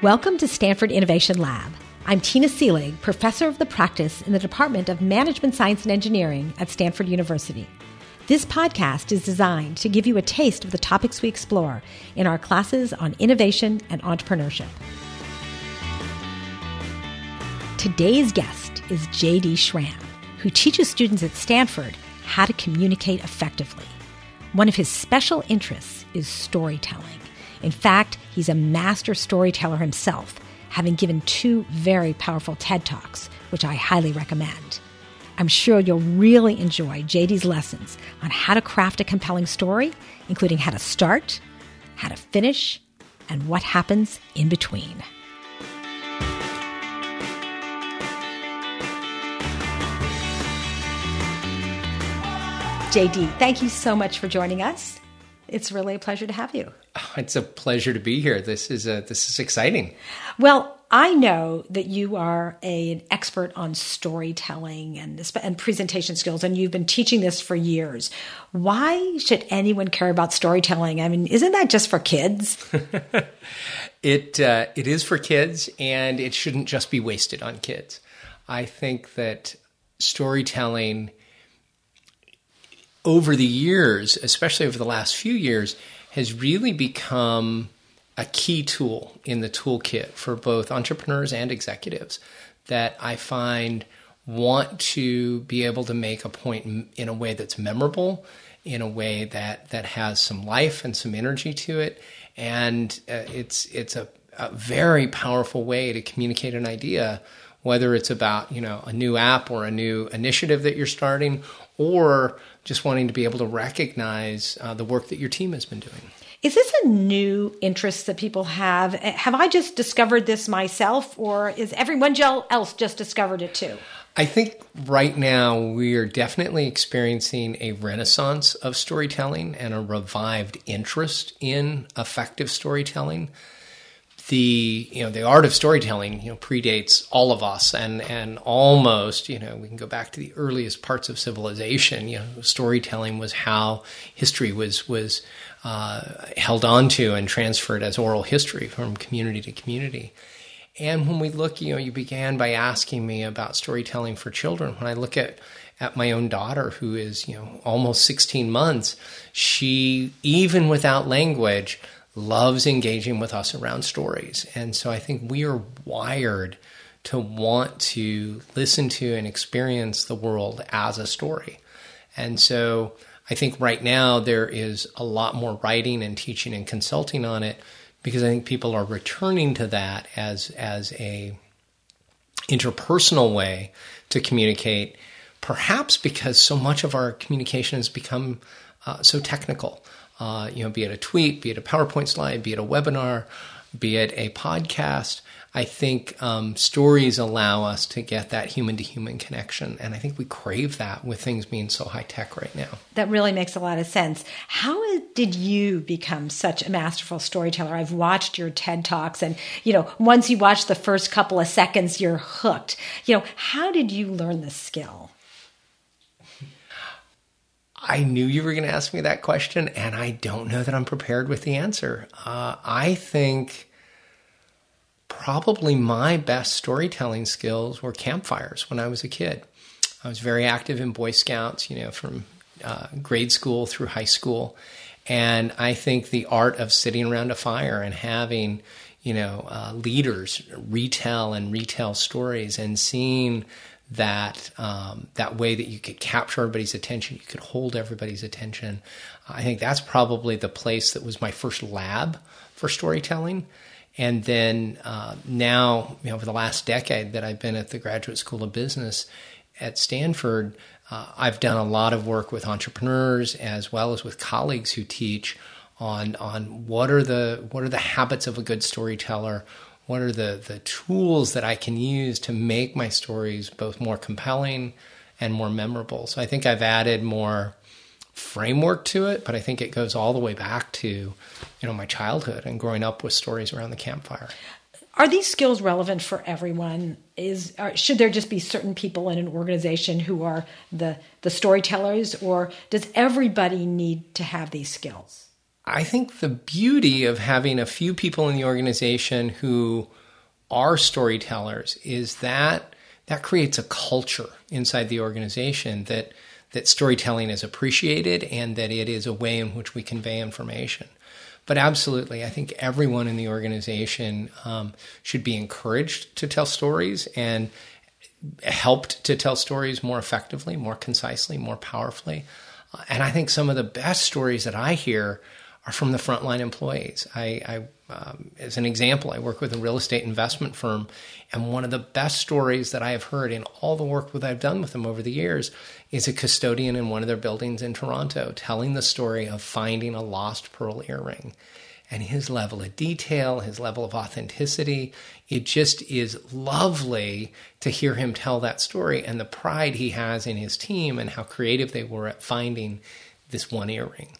Welcome to Stanford Innovation Lab. I'm Tina Seelig, professor of the practice in the Department of Management Science and Engineering at Stanford University. This podcast is designed to give you a taste of the topics we explore in our classes on innovation and entrepreneurship. Today's guest is JD Schramm, who teaches students at Stanford how to communicate effectively. One of his special interests is storytelling. In fact, he's a master storyteller himself, having given two very powerful TED Talks, which I highly recommend. I'm sure you'll really enjoy JD's lessons on how to craft a compelling story, including how to start, how to finish, and what happens in between. JD, thank you so much for joining us. It's really a pleasure to have you. It's a pleasure to be here. This is a, this is exciting. Well, I know that you are a, an expert on storytelling and, and presentation skills, and you've been teaching this for years. Why should anyone care about storytelling? I mean, isn't that just for kids? it uh, it is for kids, and it shouldn't just be wasted on kids. I think that storytelling over the years, especially over the last few years, has really become a key tool in the toolkit for both entrepreneurs and executives that I find want to be able to make a point in a way that's memorable, in a way that that has some life and some energy to it, and uh, it's it's a, a very powerful way to communicate an idea whether it's about you know a new app or a new initiative that you're starting or just wanting to be able to recognize uh, the work that your team has been doing. Is this a new interest that people have? Have I just discovered this myself, or is everyone else just discovered it too? I think right now we are definitely experiencing a renaissance of storytelling and a revived interest in effective storytelling the you know the art of storytelling you know predates all of us and and almost you know we can go back to the earliest parts of civilization. You know storytelling was how history was was uh, held onto and transferred as oral history from community to community. And when we look you know you began by asking me about storytelling for children. When i look at at my own daughter who is you know almost 16 months she even without language loves engaging with us around stories. And so I think we are wired to want to listen to and experience the world as a story. And so I think right now there is a lot more writing and teaching and consulting on it because I think people are returning to that as as a interpersonal way to communicate perhaps because so much of our communication has become uh, so technical uh, you know, be it a tweet, be it a PowerPoint slide, be it a webinar, be it a podcast. I think um, stories allow us to get that human to human connection. And I think we crave that with things being so high tech right now. That really makes a lot of sense. How did you become such a masterful storyteller? I've watched your TED Talks, and, you know, once you watch the first couple of seconds, you're hooked. You know, how did you learn this skill? I knew you were going to ask me that question, and I don't know that I'm prepared with the answer. Uh, I think probably my best storytelling skills were campfires when I was a kid. I was very active in Boy Scouts, you know, from uh, grade school through high school. And I think the art of sitting around a fire and having, you know, uh, leaders retell and retell stories and seeing that um, that way that you could capture everybody's attention, you could hold everybody's attention. I think that's probably the place that was my first lab for storytelling. And then uh, now, you know, over the last decade that I've been at the Graduate School of Business at Stanford, uh, I've done a lot of work with entrepreneurs as well as with colleagues who teach on on what are the what are the habits of a good storyteller what are the, the tools that I can use to make my stories both more compelling and more memorable. So I think I've added more framework to it, but I think it goes all the way back to, you know, my childhood and growing up with stories around the campfire. Are these skills relevant for everyone? Is should there just be certain people in an organization who are the the storytellers, or does everybody need to have these skills? I think the beauty of having a few people in the organization who are storytellers is that that creates a culture inside the organization that that storytelling is appreciated and that it is a way in which we convey information. But absolutely, I think everyone in the organization um, should be encouraged to tell stories and helped to tell stories more effectively, more concisely, more powerfully. Uh, and I think some of the best stories that I hear are from the frontline employees. I, I um, as an example, I work with a real estate investment firm, and one of the best stories that I have heard in all the work that I've done with them over the years is a custodian in one of their buildings in Toronto telling the story of finding a lost pearl earring. And his level of detail, his level of authenticity, it just is lovely to hear him tell that story and the pride he has in his team and how creative they were at finding this one earring.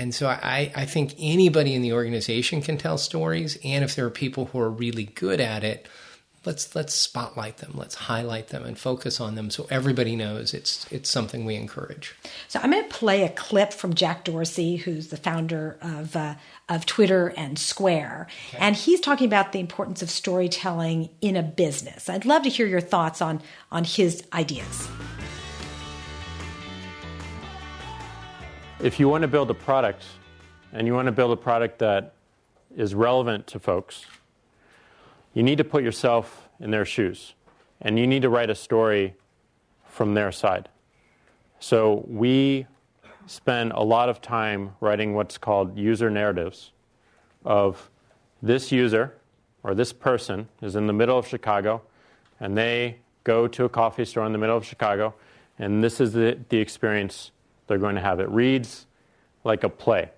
And so I, I think anybody in the organization can tell stories. And if there are people who are really good at it, let's let's spotlight them, let's highlight them and focus on them so everybody knows it's it's something we encourage. So I'm going to play a clip from Jack Dorsey, who's the founder of uh, of Twitter and Square, okay. and he's talking about the importance of storytelling in a business. I'd love to hear your thoughts on on his ideas. If you want to build a product and you want to build a product that is relevant to folks, you need to put yourself in their shoes and you need to write a story from their side. So we spend a lot of time writing what's called user narratives of this user or this person is in the middle of Chicago and they go to a coffee store in the middle of Chicago and this is the, the experience they're going to have. It reads like a play.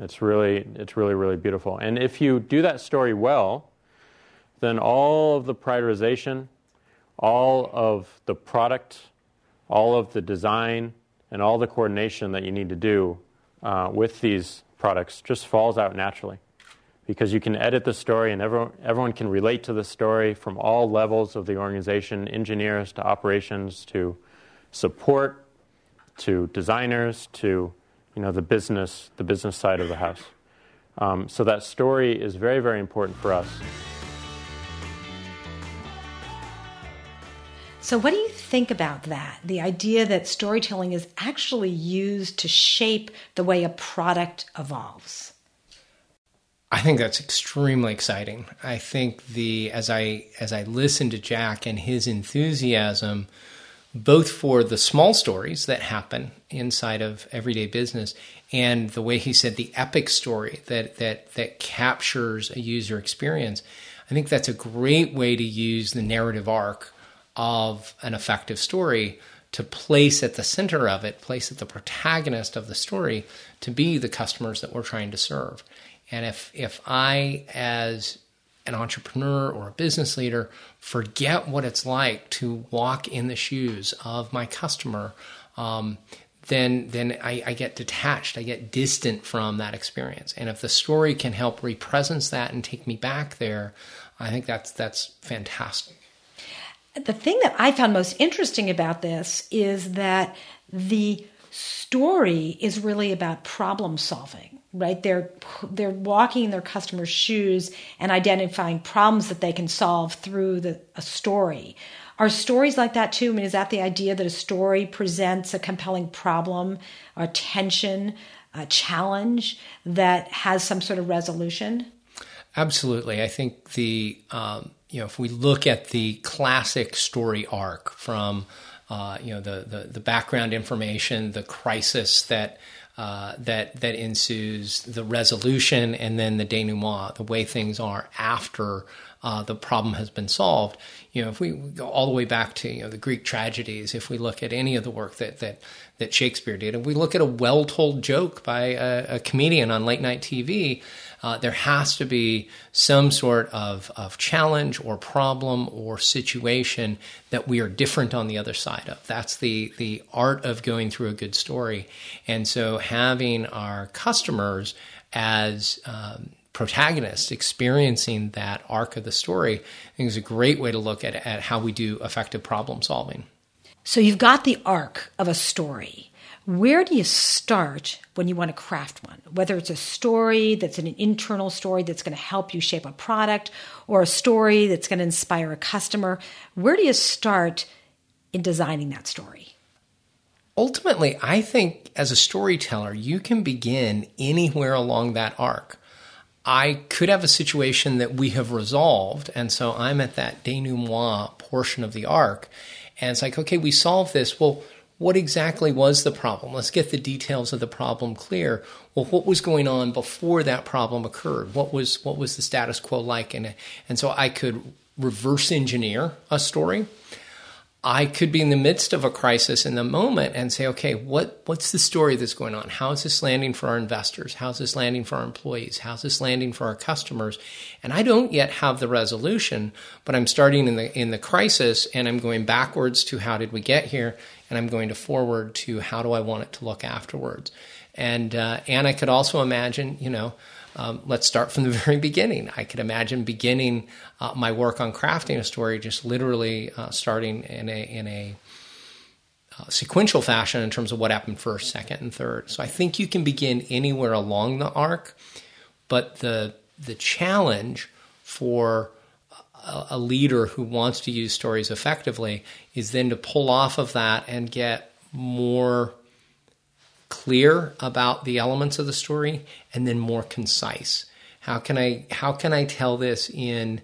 It's really, it's really, really beautiful. And if you do that story well, then all of the prioritization, all of the product, all of the design, and all the coordination that you need to do uh, with these products just falls out naturally. Because you can edit the story and everyone, everyone can relate to the story from all levels of the organization engineers to operations to support to designers to you know the business the business side of the house. Um, so that story is very very important for us. So, what do you think about that? The idea that storytelling is actually used to shape the way a product evolves. I think that's extremely exciting. I think the as I as I listen to Jack and his enthusiasm both for the small stories that happen inside of everyday business and the way he said the epic story that that that captures a user experience i think that's a great way to use the narrative arc of an effective story to place at the center of it place at the protagonist of the story to be the customers that we're trying to serve. And if if i as an entrepreneur or a business leader forget what it's like to walk in the shoes of my customer, um, then then I, I, get detached. I get distant from that experience. And if the story can help represence that and take me back there, I think that's that's fantastic. The thing that I found most interesting about this is that the story is really about problem solving right? They're they're walking in their customers shoes and identifying problems that they can solve through the a story. Are stories like that too? I mean is that the idea that a story presents a compelling problem a tension a challenge that has some sort of resolution? Absolutely. I think the um, you know if we look at the classic story arc from uh, you know the, the, the background information, the crisis that uh, that that ensues, the resolution, and then the denouement, the way things are after uh, the problem has been solved. You know, if we go all the way back to you know the Greek tragedies, if we look at any of the work that that that Shakespeare did, if we look at a well-told joke by a, a comedian on late night TV, uh, there has to be some sort of, of challenge or problem or situation that we are different on the other side of. That's the, the art of going through a good story. And so having our customers as um, protagonists experiencing that arc of the story, I think is a great way to look at, at how we do effective problem solving. So you've got the arc of a story where do you start when you want to craft one? Whether it's a story that's an internal story that's going to help you shape a product or a story that's going to inspire a customer, where do you start in designing that story? Ultimately, I think as a storyteller, you can begin anywhere along that arc. I could have a situation that we have resolved, and so I'm at that denouement portion of the arc, and it's like, okay, we solved this. Well, what exactly was the problem? Let's get the details of the problem clear. Well, what was going on before that problem occurred? What was what was the status quo like? And and so I could reverse engineer a story. I could be in the midst of a crisis in the moment and say, okay, what, what's the story that's going on? How is this landing for our investors? How's this landing for our employees? How's this landing for our customers? And I don't yet have the resolution, but I'm starting in the in the crisis and I'm going backwards to how did we get here, and I'm going to forward to how do I want it to look afterwards. And uh, and I could also imagine, you know, um, let's start from the very beginning. I could imagine beginning uh, my work on crafting a story just literally uh, starting in a in a uh, sequential fashion in terms of what happened first, second, and third. So I think you can begin anywhere along the arc, but the the challenge for a, leader who wants to use stories effectively is then to pull off of that and get more clear about the elements of the story and then more concise. How can I how can I tell this in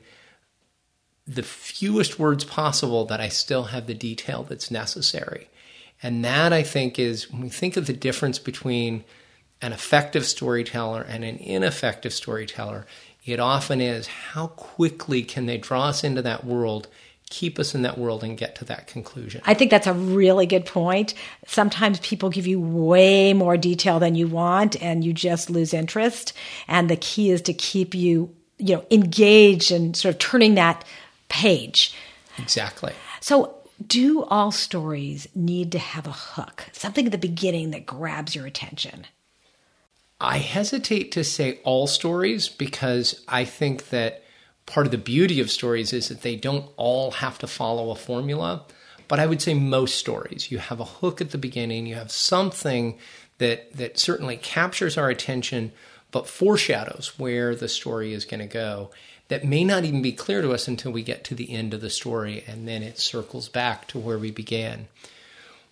the fewest words possible that I still have the detail that's necessary? And that I think is when we think of the difference between an effective storyteller and an ineffective storyteller, it often is how quickly can they draw us into that world keep us in that world and get to that conclusion. I think that's a really good point. Sometimes people give you way more detail than you want and you just lose interest. And the key is to keep you, you know, engaged and sort of turning that page. Exactly. So do all stories need to have a hook, something at the beginning that grabs your attention? I hesitate to say all stories because I think that part of the beauty of stories is that they don't all have to follow a formula. But I would say most stories, you have a hook at the beginning, you have something that that certainly captures our attention, but foreshadows where the story is going to go. That may not even be clear to us until we get to the end of the story, and then it circles back to where we began.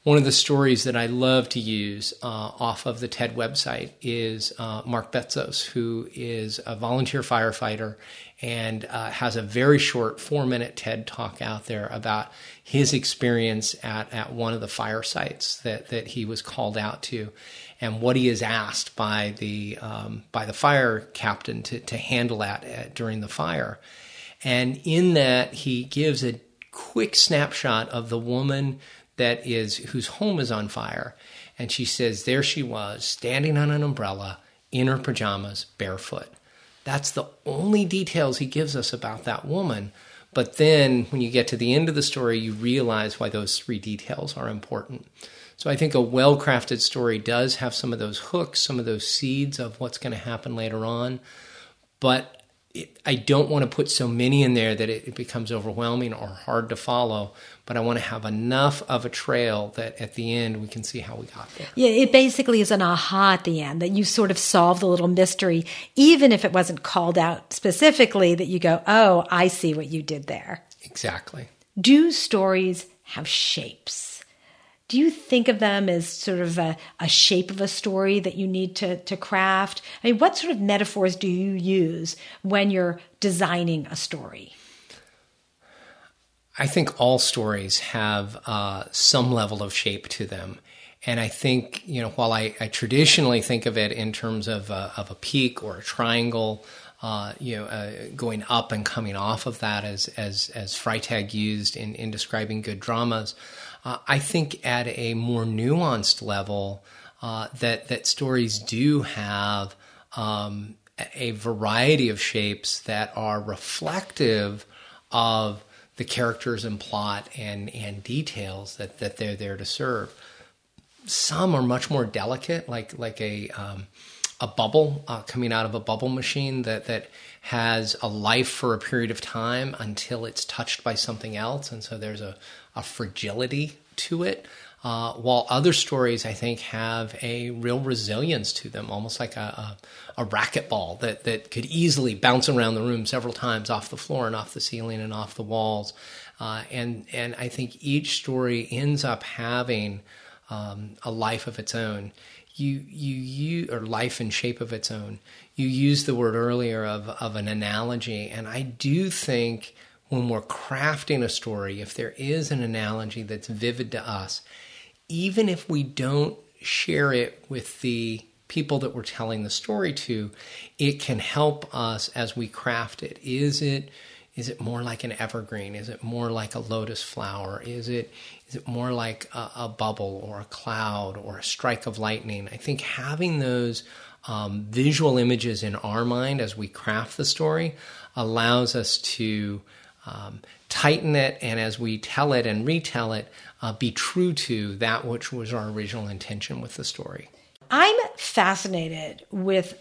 One of the stories that I love to use uh, off of the TED website is uh, Mark Bezos, who is a volunteer firefighter and uh, has a very short four minute TED talk out there about his experience at, at one of the fire sites that, that he was called out to and what he is asked by the, um, by the fire captain to, to handle at, at during the fire. And in that, he gives a quick snapshot of the woman that is whose home is on fire. And she says there she was, standing on an umbrella in her pajamas, barefoot. That's the only details he gives us about that woman. But then when you get to the end of the story, you realize why those three details are important. So I think a well crafted story does have some of those hooks, some of those seeds of what's going to happen later on. But I don't want to put so many in there that it, becomes overwhelming or hard to follow but I want to have enough of a trail that at the end we can see how we got there. Yeah, it basically is an aha at the end that you sort of solve the little mystery, even if it wasn't called out specifically, that you go, oh, I see what you did there. Exactly. Do stories have shapes? Do you think of them as sort of a, a shape of a story that you need to, to craft? I mean, what sort of metaphors do you use when you're designing a story? I think all stories have uh, some level of shape to them. And I think, you know, while I, I traditionally think of it in terms of, uh, of a peak or a triangle, uh, you know, uh, going up and coming off of that as, as, as Freytag used in, in describing good dramas, uh, I think at a more nuanced level, uh, that, that stories do have um, a variety of shapes that are reflective of the characters and plot and and details that that they're there to serve. Some are much more delicate, like like a um, a bubble uh, coming out of a bubble machine that that has a life for a period of time until it's touched by something else, and so there's a, a fragility to it. Uh, while other stories, I think, have a real resilience to them, almost like a, a, a racquetball that, that could easily bounce around the room several times off the floor and off the ceiling and off the walls. Uh, and, and I think each story ends up having um, a life of its own. You, you, you, or life and shape of its own. You used the word earlier of, of an analogy, and I do think when we're crafting a story, if there is an analogy that's vivid to us, even if we don't share it with the people that we're telling the story to, it can help us as we craft it. Is it is it more like an evergreen? Is it more like a lotus flower? Is it is it more like a, a bubble or a cloud or a strike of lightning? I think having those um, visual images in our mind as we craft the story allows us to um, tighten it and as we tell it and retell it, uh, be true to that which was our original intention with the story. I'm fascinated with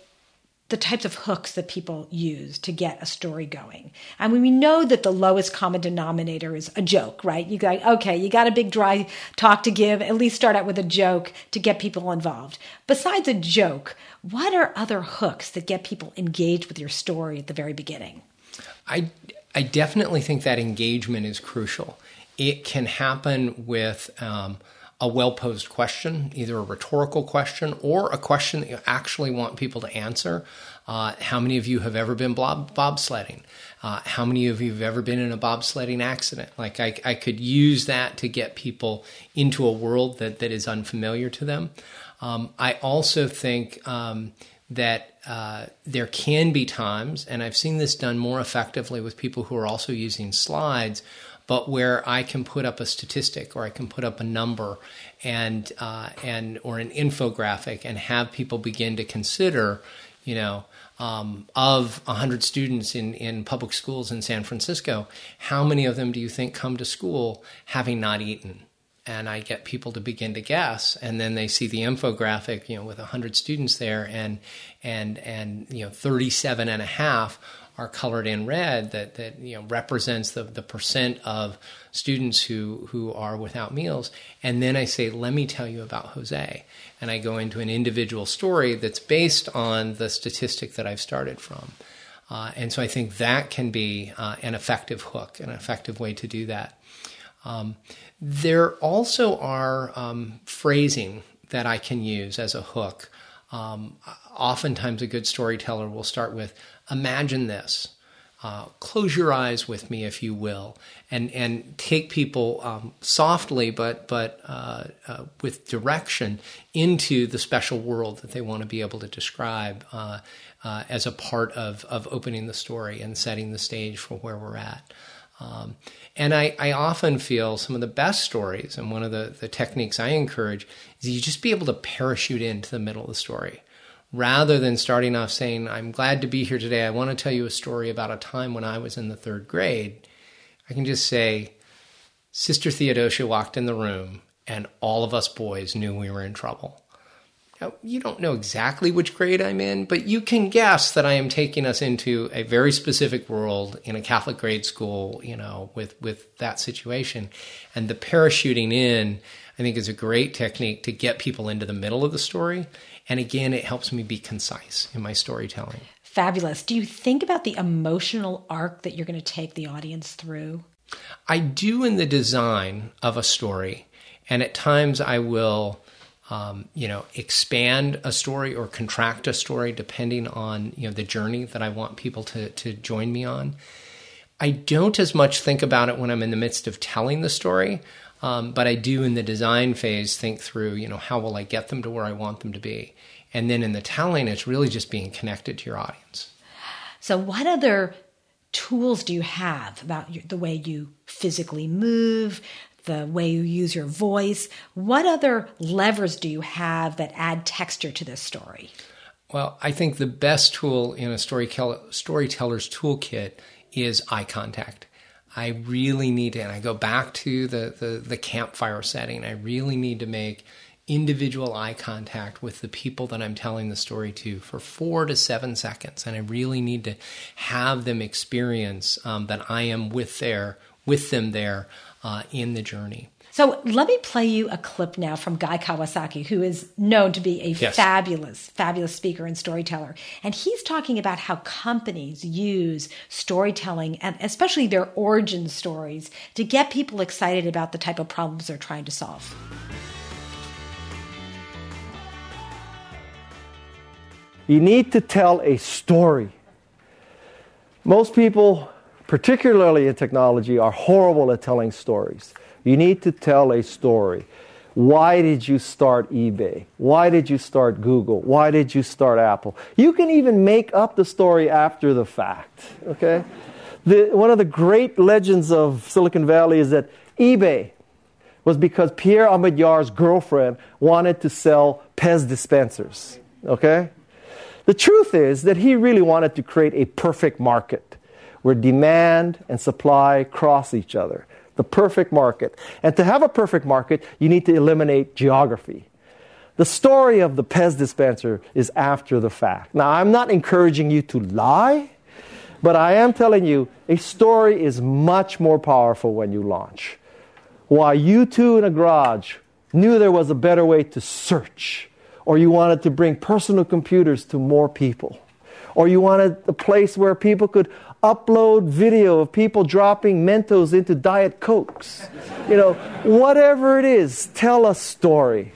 the types of hooks that people use to get a story going. I mean, we know that the lowest common denominator is a joke, right? You got, okay, you got a big dry talk to give, at least start out with a joke to get people involved. Besides a joke, what are other hooks that get people engaged with your story at the very beginning? I, I definitely think that engagement is crucial. It can happen with, um, a well posed question, either a rhetorical question or a question that you actually want people to answer. Uh, how many of you have ever been blob- bobsledding? Uh, how many of you have ever been in a bobsledding accident? Like, I, I could use that to get people into a world that, that is unfamiliar to them. Um, I also think um, that uh, there can be times, and I've seen this done more effectively with people who are also using slides, but where I can put up a statistic or I can put up a number and uh, and or an infographic and have people begin to consider, you know, um, of 100 students in, in public schools in San Francisco, how many of them do you think come to school having not eaten? And I get people to begin to guess, and then they see the infographic, you know, with 100 students there, and and and you know, 37 and a half are colored in red that, that you know represents the, the percent of students who, who are without meals. And then I say, let me tell you about Jose. And I go into an individual story that's based on the statistic that I've started from. Uh, and so I think that can be uh, an effective hook, an effective way to do that. Um, there also are um, phrasing that I can use as a hook. Um, oftentimes, a good storyteller will start with, imagine this. Uh, close your eyes with me, if you will, and and take people um, softly, but but uh, uh, with direction into the special world that they want to be able to describe uh, uh, as a part of of opening the story and setting the stage for where we're at. Um, and I, I often feel some of the best stories, and one of the, the techniques I encourage is you just be able to parachute into the middle of the story rather than starting off saying, I'm glad to be here today. I want to tell you a story about a time when I was in the third grade. I can just say, Sister Theodosia walked in the room, and all of us boys knew we were in trouble. Now, you don't know exactly which grade I'm in, but you can guess that I am taking us into a very specific world in a Catholic grade school, you know, with, with that situation. And the parachuting in, I think, is a great technique to get people into the middle of the story and again, it helps me be concise in my storytelling. Fabulous. Do you think about the emotional arc that you're going to take the audience through? I do in the design of a story. And at times I will, um, you know, expand a story or contract a story depending on, you know, the journey that I want people to, to join me on. I don't as much think about it when I'm in the midst of telling the story. Um, but I do in the design phase think through, you know, how will I get them to where I want them to be? And then in the telling, it's really just being connected to your audience. So, what other tools do you have about the way you physically move, the way you use your voice? What other levers do you have that add texture to this story? Well, I think the best tool in a storyteller's toolkit is eye contact. I really need to, and I go back to the, the, the campfire setting. I really need to make individual eye contact with the people that I'm telling the story to for four to seven seconds, and I really need to have them experience um, that I am with there with them there uh, in the journey. So let me play you a clip now from Guy Kawasaki, who is known to be a yes. fabulous, fabulous speaker and storyteller. And he's talking about how companies use storytelling and especially their origin stories to get people excited about the type of problems they're trying to solve. You need to tell a story. Most people, particularly in technology, are horrible at telling stories. You need to tell a story. Why did you start eBay? Why did you start Google? Why did you start Apple? You can even make up the story after the fact, okay? The, one of the great legends of Silicon Valley is that eBay was because Pierre Omidyar's girlfriend wanted to sell Pez dispensers, okay? The truth is that he really wanted to create a perfect market where demand and supply cross each other the perfect market. And to have a perfect market, you need to eliminate geography. The story of the Pez dispenser is after the fact. Now, I'm not encouraging you to lie, but I am telling you a story is much more powerful when you launch. While you two in a garage knew there was a better way to search, or you wanted to bring personal computers to more people, or you wanted a place where people could upload video of people dropping Mentos into Diet Cokes. You know, whatever it is, tell a story.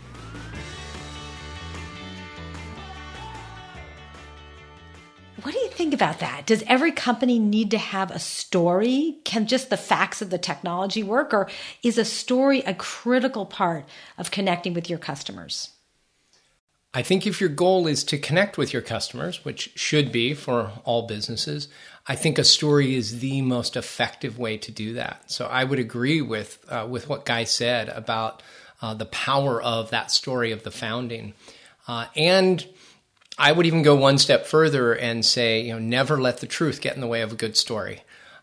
What do you think about that? Does every company need to have a story? Can just the facts of the technology work? Or is a story a critical part of connecting with your customers? I think if your goal is to connect with your customers, which should be for all businesses, I think a story is the most effective way to do that. So I would agree with uh, with what Guy said about uh, the power of that story of the founding, uh, and I would even go one step further and say, you know, never let the truth get in the way of a good story.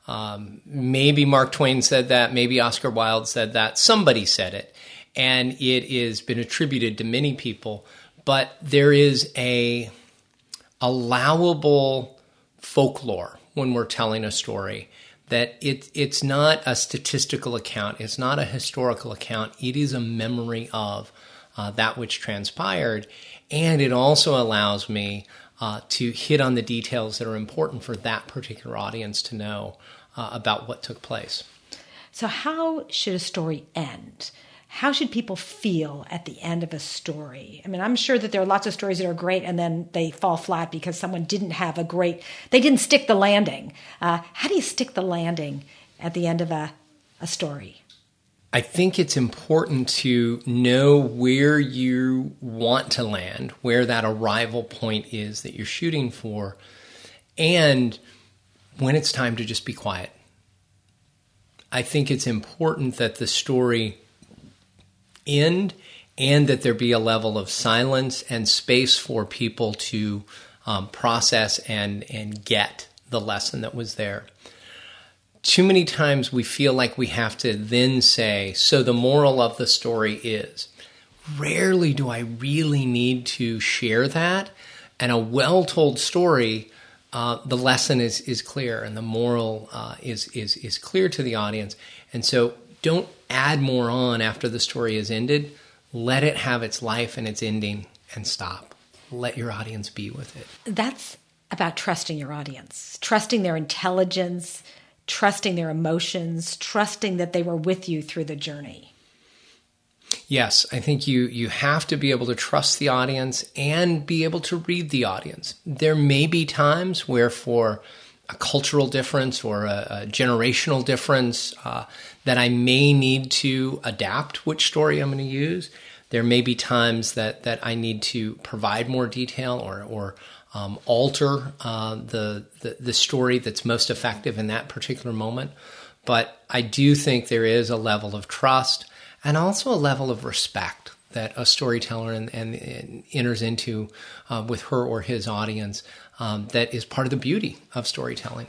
Um, maybe Mark Twain said that, maybe Oscar Wilde said that, somebody said it, and it has been attributed to many people but there is a allowable folklore when we're telling a story that it, it's not a statistical account it's not a historical account. It is a memory of uh, that which transpired. And it also allows me uh, to hit on the details that are important for that particular audience to know uh, about what took place. So how should a story end how should people feel at the end of a story? I mean, I'm sure that there are lots of stories that are great and then they fall flat because someone didn't have a great, they didn't stick the landing. Uh, how do you stick the landing at the end of a, a story? I think it's important to know where you want to land, where that arrival point is that you're shooting for, and when it's time to just be quiet. I think it's important that the story end and that there be a level of silence and space for people to um, process and, and get the lesson that was there. Too many times we feel like we have to then say, so the moral of the story is. Rarely do I really need to share that. And a well told story, uh, the lesson is, is clear and the moral uh, is, is, is clear to the audience. And so don't add more on after the story is ended. Let it have its life and its ending and stop. Let your audience be with it. That's about trusting your audience, trusting their intelligence, trusting their emotions, trusting that they were with you through the journey. Yes, I think you you have to be able to trust the audience and be able to read the audience. There may be times where for a cultural difference or a, a generational difference uh, that I may need to adapt which story I'm going to use. There may be times that, that I need to provide more detail or, or um, alter uh, the, the, the story that's most effective in that particular moment. But I do think there is a level of trust and also a level of respect that a storyteller and, and, and enters into uh, with her or his audience um, that is part of the beauty of storytelling.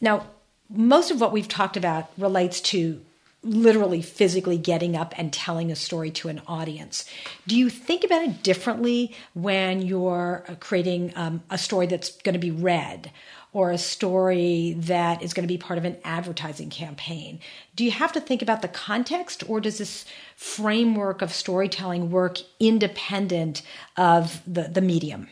Now, most of what we've talked about relates to literally physically getting up and telling a story to an audience. Do you think about it differently when you're uh, creating um, a story that's going to be read or a story that is going to be part of an advertising campaign? Do you have to think about the context or does this framework of storytelling work independent of the, the medium?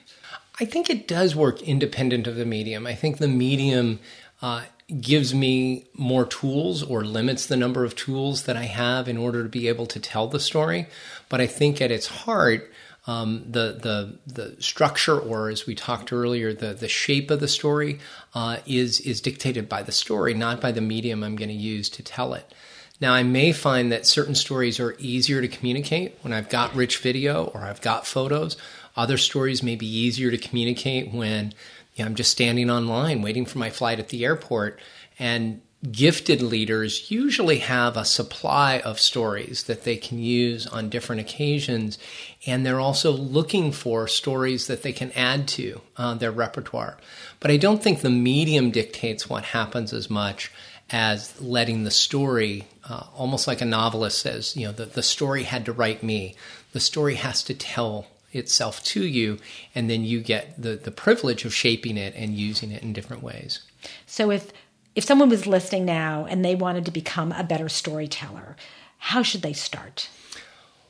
I think it does work independent of the medium. I think the medium uh, gives me more tools or limits the number of tools that I have in order to be able to tell the story. But I think at its heart, um, the the the structure, or as we talked earlier, the the shape of the story uh, is is dictated by the story, not by the medium I'm going to use to tell it. Now, I may find that certain stories are easier to communicate when I've got rich video or I've got photos. Other stories may be easier to communicate when you know, I'm just standing online waiting for my flight at the airport. And gifted leaders usually have a supply of stories that they can use on different occasions. And they're also looking for stories that they can add to uh, their repertoire. But I don't think the medium dictates what happens as much as letting the story, uh, almost like a novelist says, you know, the, the story had to write me. The story has to tell itself to you, and then you get the, the privilege of shaping it and using it in different ways. So if if someone was listening now and they wanted to become a better storyteller, how should they start?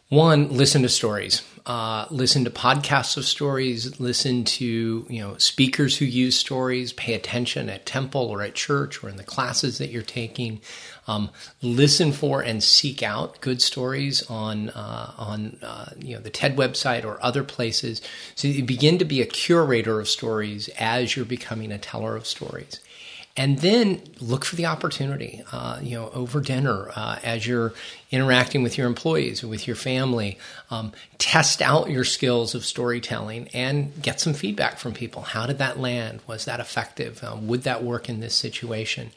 One, listen to stories. Uh, listen to podcasts of stories. Listen to you know speakers who use stories. Pay attention at temple or at church or in the classes that you're taking. Um, listen for and seek out good stories on uh, on uh, you know the TED website or other places. So you begin to be a curator of stories as you're becoming a teller of stories. And then look for the opportunity uh, you know over dinner uh, as you're interacting with your employees or with your family um, test out your skills of storytelling and get some feedback from people. How did that land? Was that effective? Um, would that work in this situation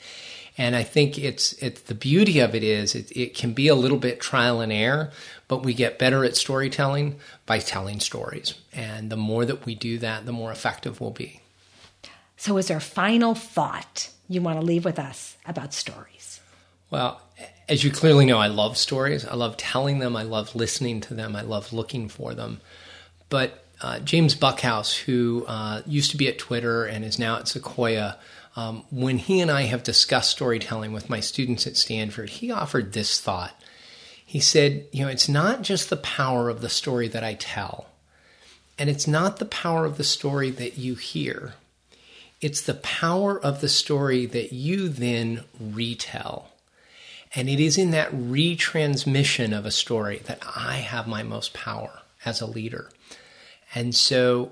and I think it's it's the beauty of it is it, it can be a little bit trial and error, but we get better at storytelling by telling stories. And the more that we do that, the more effective we'll be. So, is there a final thought you want to leave with us about stories? Well, as you clearly know, I love stories. I love telling them. I love listening to them. I love looking for them. But uh, James Buckhouse, who uh, used to be at Twitter and is now at Sequoia, um, when he and I have discussed storytelling with my students at Stanford, he offered this thought. He said, You know, it's not just the power of the story that I tell, and it's not the power of the story that you hear, it's the power of the story that you then retell. And it is in that retransmission of a story that I have my most power as a leader. And so,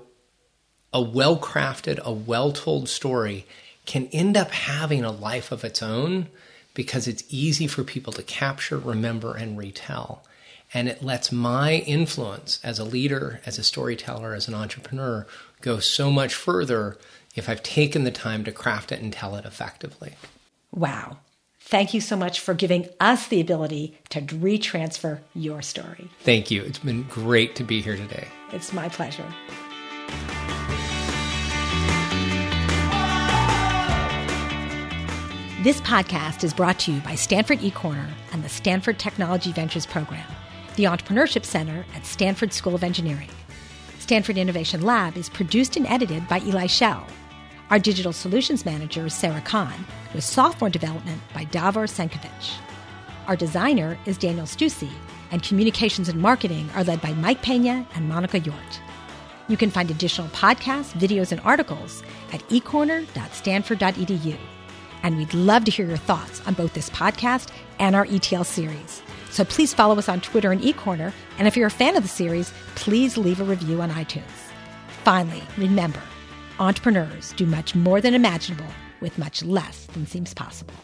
a well crafted, a well told story can end up having a life of its own because it's easy for people to capture, remember, and retell. And it lets my influence as a leader, as a storyteller, as an entrepreneur go so much further if I've taken the time to craft it and tell it effectively. Wow. Thank you so much for giving us the ability to retransfer your story. Thank you. It's been great to be here today. It's my pleasure. This podcast is brought to you by Stanford eCorner and the Stanford Technology Ventures Program, the Entrepreneurship Center at Stanford School of Engineering. Stanford Innovation Lab is produced and edited by Eli Shell. Our digital solutions manager is Sarah Kahn, with software development by Davor Senkovic. Our designer is Daniel Stussy, and communications and marketing are led by Mike Pena and Monica Yort. You can find additional podcasts, videos, and articles at ecorner.stanford.edu. And we'd love to hear your thoughts on both this podcast and our ETL series. So please follow us on Twitter and eCorner. And if you're a fan of the series, please leave a review on iTunes. Finally, remember entrepreneurs do much more than imaginable with much less than seems possible.